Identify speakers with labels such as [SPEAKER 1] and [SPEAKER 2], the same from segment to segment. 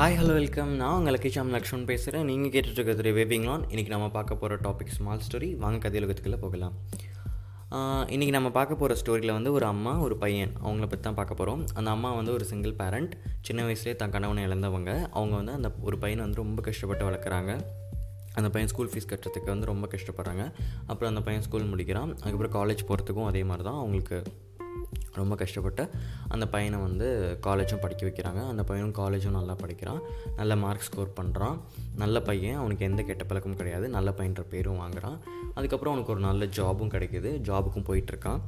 [SPEAKER 1] Hi hello welcome நான் உங்கள் லக்கிஷாம் லக்ஷ்மன் பேசுகிறேன் நீங்கள் கேட்டுட்ருக்கிறது வேவிங் லான் இன்றைக்கி நம்ம பார்க்க போகிற டாபிக் ஸ்மால் ஸ்டோரி வாங்க கதையுலகத்துக்குள்ளே போகலாம். இன்றைக்கி நம்ம பார்க்க போகிற ஸ்டோரியில் வந்து ஒரு அம்மா ஒரு பையன். அவங்கள பற்றி தான் பார்க்க போகிறோம் அந்த அம்மா வந்து ஒரு சிங்கிள் பேரண்ட் சின்ன வயசுலேயே தன் கணவனை இழந்தவங்க. அவங்க வந்து அந்த ஒரு பையனை வந்து ரொம்ப கஷ்டப்பட்டு வளர்க்குறாங்க. அந்த பையன் ஸ்கூல் ஃபீஸ் கட்டுறதுக்கு வந்து ரொம்ப கஷ்டப்படுறாங்க. அப்புறம் அந்த பையன் ஸ்கூல் முடிக்கிறான். அதுக்கப்புறம் காலேஜ் போகிறதுக்கும் அதே மாதிரி தான் அவங்களுக்கு ரொம்ப கஷ்டப்பட்டு அந்த பையனை வந்து காலேஜும் படிக்க வைக்கிறாங்க. அந்த பையனும் காலேஜும் நல்லா படிக்கிறான். நல்ல மார்க் ஸ்கோர் பண்ணுறான் நல்ல பையன். அவனுக்கு எந்த கெட்ட பழக்கமும் கிடையாது. நல்ல பையன்ற பேரும் வாங்குறான். அதுக்கப்புறம் அவனுக்கு ஒரு நல்ல ஜாபும் கிடைக்குது. ஜாபுக்கும் போயிட்டுருக்கான்.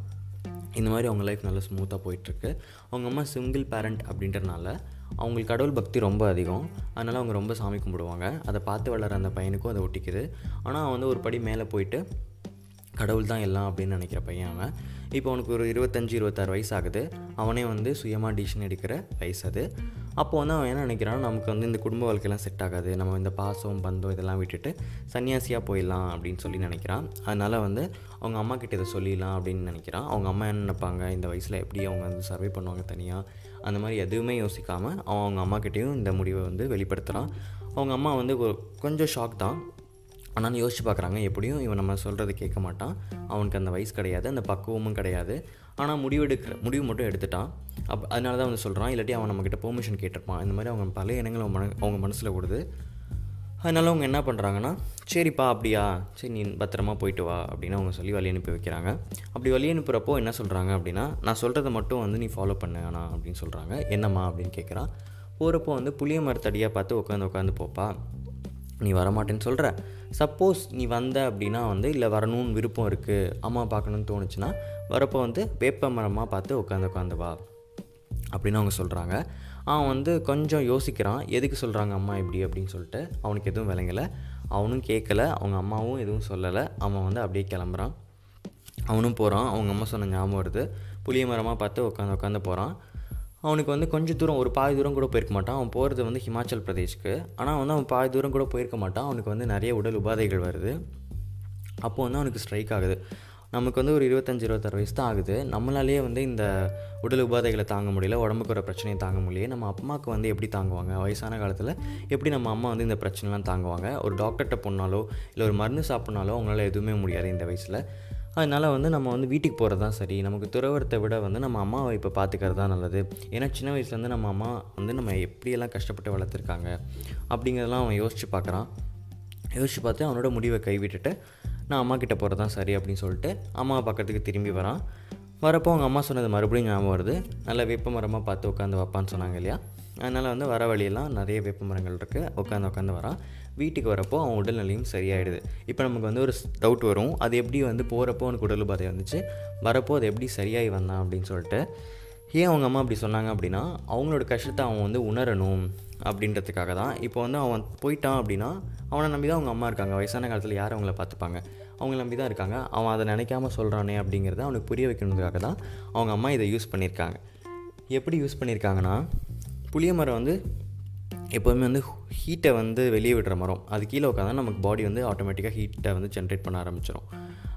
[SPEAKER 1] இந்த மாதிரி அவங்க லைஃப் நல்லா ஸ்மூத்தாக போயிட்டுருக்கு. அவங்க அம்மா சிங்கிள் பேரண்ட் அப்படின்றனால அவங்களுக்கு கடவுள் பக்தி ரொம்ப அதிகம். அதனால் அவங்க ரொம்ப சாமி கும்பிடுவாங்க. அதை பார்த்து வளர அந்த பையனுக்கும் அதை ஒட்டிக்குது. ஆனால் அவன் வந்து ஒரு படி மேலே போயிட்டு கடவுள் தான் எல்லாம் அப்படின்னு நினைக்கிற பையன் அவன். இப்போ அவனுக்கு ஒரு இருபத்தஞ்சி இருபத்தாறு வயசு ஆகுது அவனே வந்து சுயமாக டிசிஷன் எடுக்கிற வயசு அது. அப்போ வந்து அவன் என்ன நினைக்கிறான் நமக்கு வந்து இந்த குடும்ப வாழ்க்கையெல்லாம் செட் ஆகாது. நம்ம இந்த பாசம் பந்தம் இதெல்லாம் விட்டுட்டு சன்னியாசியாக போயிடலாம் அப்படின்னு சொல்லி நினைக்கிறான். அதனால் வந்து அவங்க அம்மா கிட்ட இதை சொல்லிடலாம் அப்படின்னு நினைக்கிறான். அவங்க அம்மா என்ன நினைப்பாங்க? இந்த வயசில் எப்படி அவங்க வந்து சர்வே பண்ணுவாங்க தனியாக அந்த மாதிரி எதுவுமே யோசிக்காமல் அவன் அவங்க அம்மாக்கிட்டேயும் இந்த முடிவை வந்து வெளிப்படுத்துகிறான் அவங்க அம்மா வந்து ஒரு கொஞ்சம் ஷாக் தான். ஆனாலும் யோசிச்சு பார்க்குறாங்க. எப்படியும் இவன் நம்ம சொல்கிறது கேட்க மாட்டான். அவனுக்கு அந்த வயசு கிடையாது அந்த பக்குவமும் கிடையாது. ஆனால் முடிவு எடுக்கிற முடிவு மட்டும் எடுத்துட்டான். அப் அதனால தான் வந்து சொல்கிறான் இல்லாட்டி அவன் நம்மக்கிட்ட பெர்மிஷன் கேட்டிருப்பான். இந்த மாதிரி அவங்க பல எண்ணங்கள் அவங்க மன அவங்க மனசில் விடுது அதனால அவங்க என்ன பண்ணுறாங்கன்னா சரிப்பா அப்படியா? சரி நீ பத்திரமா போயிட்டு வா அப்படின்னு அவங்க சொல்லி வழி அனுப்பி வைக்கிறாங்க. அப்படி வழி அனுப்புகிறப்போ என்ன சொல்கிறாங்க அப்படின்னா நான் சொல்கிறத மட்டும் வந்து நீ ஃபாலோ பண்ண ஆனால் அப்படின்னு சொல்கிறாங்க என்னம்மா? அப்படின்னு கேட்குறான் போகிறப்போ வந்து புளிய மரத்தடியாக பார்த்து உட்காந்து உட்காந்து போப்பா. நீ வரமாட்டேன்னு சொல்கிற சப்போஸ் நீ வந்த அப்படின்னா வந்து இல்லை வரணும்னு விருப்பம் இருக்குது அம்மா பார்க்கணுன்னு தோணுச்சுன்னா வரப்போ வந்து வேப்ப மரமாக பார்த்து உட்காந்து உட்காந்து வா அப்படின்னு அவங்க சொல்கிறாங்க அவன் வந்து கொஞ்சம் யோசிக்கிறான் எதுக்கு சொல்கிறாங்க அம்மா இப்படி அப்படின்னு சொல்லிட்டு. அவனுக்கு எதுவும் விளங்கலை. அவனும் கேட்கல அவங்க அம்மாவும் எதுவும் சொல்லலை. அவன் வந்து அப்படியே கிளம்புறான். அவனும் போகிறான் அவங்க அம்மா சொன்ன ஞாபகம் வருது. புளிய மரமாக பார்த்து உட்காந்து உட்காந்து போகிறான் அவனுக்கு வந்து கொஞ்சம் தூரம் ஒரு பாதி தூரம் கூட போயிருக்க மாட்டான். அவன் போகிறது வந்து ஹிமாச்சல் பிரதேஷ்க்கு. ஆனால் வந்து அவன் பாதி தூரம் கூட போயிருக்க மாட்டான். அவனுக்கு வந்து நிறைய உடல் உபாதைகள் வருது. அப்போது வந்து அவனுக்கு ஸ்ட்ரைக் ஆகுது. நமக்கு வந்து ஒரு இருபத்தஞ்சி இருபத்தாறு வயசு தான் ஆகுது. நம்மளாலேயே வந்து இந்த உடல் உபாதைகளை தாங்க முடியல உடம்புக்கு ஒரு பிரச்சனையை தாங்க முடியல. நம்ம அம்மாவுக்கு வந்து எப்படி தாங்குவாங்க? வயசான காலத்தில் எப்படி நம்ம அம்மா வந்து இந்த பிரச்சனைலாம் தாங்குவாங்க? ஒரு டாக்டர்கிட்ட போனாலோ இல்லை ஒரு மருந்து சாப்பிட்னாலோ அவங்களால எதுவுமே முடியாது இந்த வயசில். அதனால் வந்து நம்ம வந்து வீட்டுக்கு போகிறது தான் சரி. நமக்கு துறவரத்தை விட வந்து நம்ம அம்மாவை இப்போ பார்த்துக்கிறது தான் நல்லது. ஏன்னா சின்ன வயசுலேருந்து நம்ம அம்மா வந்து நம்ம எப்படியெல்லாம் கஷ்டப்பட்டு வளர்த்துருக்காங்க அப்படிங்கிறதெல்லாம் அவன் யோசித்து பார்க்குறான் யோசித்து பார்த்து அவனோட முடிவை கைவிட்டுட்டு நான் அம்மா கிட்டே போகிறது தான் சரி அப்படின்னு சொல்லிட்டு அம்மாவை பக்கத்துக்கு திரும்பி வரான். வரப்போ அவங்க அம்மா சொன்னது மறுபடியும் ஞாபகம் வருது. நல்ல வேப்ப மரமாக பார்த்து உட்காந்து வைப்பான்னு சொன்னாங்க இல்லையா? அதனால் வந்து வர வழியெல்லாம் நிறைய வேப்ப மரங்கள் இருக்குது உட்காந்து உட்காந்து வரான். வீட்டுக்கு வரப்போ அவன் உடல்நிலையும் சரியாயிடுது. இப்போ நமக்கு வந்து ஒரு டவுட் வரும். அது எப்படி வந்து போகிறப்போ அவனுக்கு உடல் பாதை வந்துச்சு. வரப்போ அது எப்படி சரியாகி வந்தான் அப்படின்னு சொல்லிட்டு ஏன் அவங்க அம்மா அப்படி சொன்னாங்க அப்படின்னா அவங்களோட கஷ்டத்தை அவன் வந்து உணரணும் அப்படின்றதுக்காக தான். இப்போ வந்து அவன் போயிட்டான் அப்படின்னா அவனை நம்பி தான் அவங்க அம்மா இருக்காங்க. வயசான காலத்தில் யார் அவங்கள பார்த்துப்பாங்க. அவங்கள நம்பி தான் இருக்காங்க. அவன் அதை நினைக்காம சொல்கிறானே அப்படிங்கிறத அவனுக்கு புரிய வைக்கணுங்கிறதுக்காக தான் அவங்க அம்மா இதை யூஸ் பண்ணியிருக்காங்க. எப்படி யூஸ் பண்ணியிருக்காங்கன்னா புளிய மரம் வந்து எப்போதுமே வந்து ஹீட்டை வந்து வெளியே விடுற மரம். அது கீழே உட்காந்தா நமக்கு பாடி வந்து ஆட்டோமேட்டிக்காக ஹீட்டை வந்து ஜென்ரேட் பண்ண ஆரம்பிச்சிடும்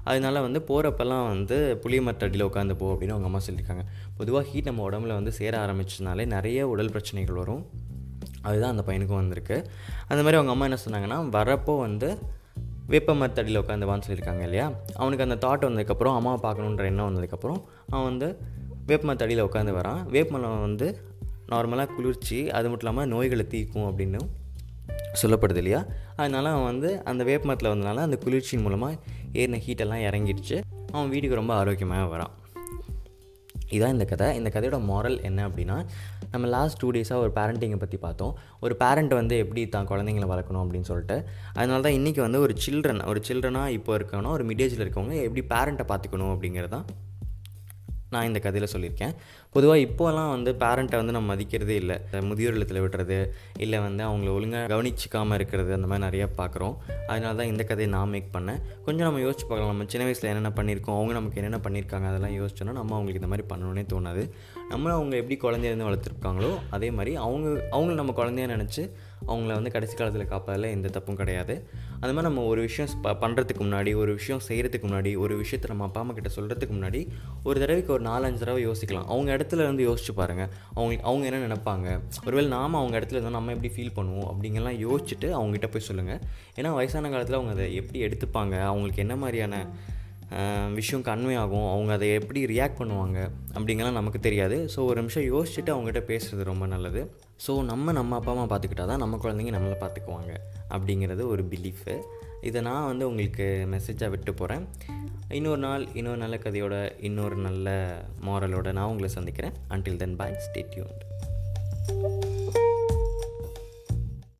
[SPEAKER 1] அதனால வந்து போகிறப்பெல்லாம் வந்து புளிய மரத்தடியில் உட்காந்து போ அப்படின்னு அவங்க அம்மா சொல்லியிருக்காங்க. பொதுவாக ஹீட் நம்ம உடம்புல வந்து சேர ஆரம்பிச்சதுனாலே நிறைய உடல் பிரச்சனைகள் வரும். அதுதான் அந்த பையனுக்கும் வந்திருக்கு. அந்த மாதிரி அவங்க அம்மா என்ன சொன்னாங்கன்னா வரப்போ வந்து வேப்ப மரத்தடியில் உட்காந்துவான்னு சொல்லியிருக்காங்க இல்லையா? அவனுக்கு அந்த தாட் வந்ததுக்கப்புறம் அம்மாவை பார்க்கணுன்ற எண்ணம் வந்ததுக்கப்புறம் அவன் வந்து வேப்பமரத்தடியில் உட்காந்து வரான். வேப்பமரம் வந்து நார்மலாக குளிர்ச்சி அது மட்டும் இல்லாமல் நோய்களை தீர்க்கும் அப்படின்னு சொல்லப்படுது இல்லையா? அதனால் அவன் வந்து அந்த வேப்ப மரத்தில் வந்தனால அந்த குளிர்ச்சியின் மூலமாக ஏறின ஹீட்டெல்லாம் இறங்கிடுச்சு. அவன் வீட்டுக்கு ரொம்ப ஆரோக்கியமாக வரான். இதான் இந்த கதை. இந்த கதையோட மாரல் என்ன அப்படின்னா நம்ம லாஸ்ட் டூ டேஸாக ஒரு பேரண்டிங்கை பற்றி பார்த்தோம். ஒரு பேரண்ட் வந்து எப்படி தான் குழந்தைங்களை வளர்க்கணும் அப்படின்னு சொல்லிட்டு அதனால தான் இன்றைக்கி வந்து ஒரு சில்ட்ரன் ஒரு சில்ட்ரனாக இப்போ இருக்கணும் ஒரு மிடேஜில் இருக்கவங்க எப்படி பேரண்ட்டை பார்த்துக்கணும் அப்படிங்கிறது தான் நான் இந்த கதையில் சொல்லியிருக்கேன். பொதுவாக இப்போலாம் வந்து பேரண்ட்டை வந்து நம்ம மதிக்கிறதே இல்லை. முதியோர் இல்லத்தில் விடுறது இல்லை வந்து அவங்கள ஒழுங்காக கவனிச்சிக்காமல் இருக்கிறது அந்த மாதிரி நிறையா பார்க்குறோம் அதனால தான் இந்த கதையை நான் மேக் பண்ணேன். கொஞ்சம் நம்ம யோசிச்சு பார்க்கலாம். நம்ம சின்ன வயசில் என்னென்ன பண்ணியிருக்கோம் அவங்க நமக்கு என்னென்ன பண்ணியிருக்காங்க அதெல்லாம் யோசிச்சோன்னா நம்ம அவங்களுக்கு இந்த மாதிரி பண்ணணுன்னே தோணாது. நம்மளும் அவங்க எப்படி குழந்தையிலேருந்து வளர்த்துருக்காங்களோ அதே மாதிரி அவங்க அவங்கள நம்ம குழந்தைய நினச்சி அவங்கள வந்து கடைசி காலத்தில் காப்பதில் எந்த தப்பும் கிடையாது. அது மாதிரி நம்ம ஒரு விஷயம் ப பண்ணுறதுக்கு முன்னாடி ஒரு விஷயம் செய்கிறதுக்கு முன்னாடி ஒரு விஷயத்தை நம்ம அப்பா அம்மா கிட்ட சொல்கிறதுக்கு முன்னாடி ஒரு தடவைக்கு ஒரு நாலஞ்சு தடவை யோசிக்கலாம். அவங்க இடத்துல இருந்து யோசிச்சு பாருங்கள் அவங்க அவங்க என்ன நினைப்பாங்க? ஒருவேளை நாம் அவங்க இடத்துல இருந்தால் நம்ம எப்படி ஃபீல் பண்ணுவோம்? அப்படிங்கெல்லாம் யோசிச்சுட்டு அவங்ககிட்ட போய் சொல்லுங்கள் ஏன்னா வயசான காலத்தில் அவங்க அதை எப்படி எடுத்துப்பாங்க? அவங்களுக்கு என்ன மாதிரியான விஷயம் கன்வே ஆகும் அவங்க அதை எப்படி ரியாக்ட் பண்ணுவாங்க அப்படிங்கலாம் நமக்கு தெரியாது. ஸோ ஒரு நிமிஷம் யோசிச்சுட்டு அவங்ககிட்ட பேசுகிறது ரொம்ப நல்லது. ஸோ நம்ம நம்ம அப்பா அம்மா பார்த்துக்கிட்டா தான் நம்ம குழந்தைங்க நம்மளை பார்த்துக்குவாங்க அப்படிங்கிறது ஒரு பிலீஃபு இதை நான் வந்து உங்களுக்கு மெசேஜாக விட்டு போகிறேன் இன்னொரு நாள் இன்னொரு நல்ல கதையோட இன்னொரு நல்ல மாரலோட நான் உங்களை சந்திக்கிறேன். அன்டில் தென் பாய் ஸ்டே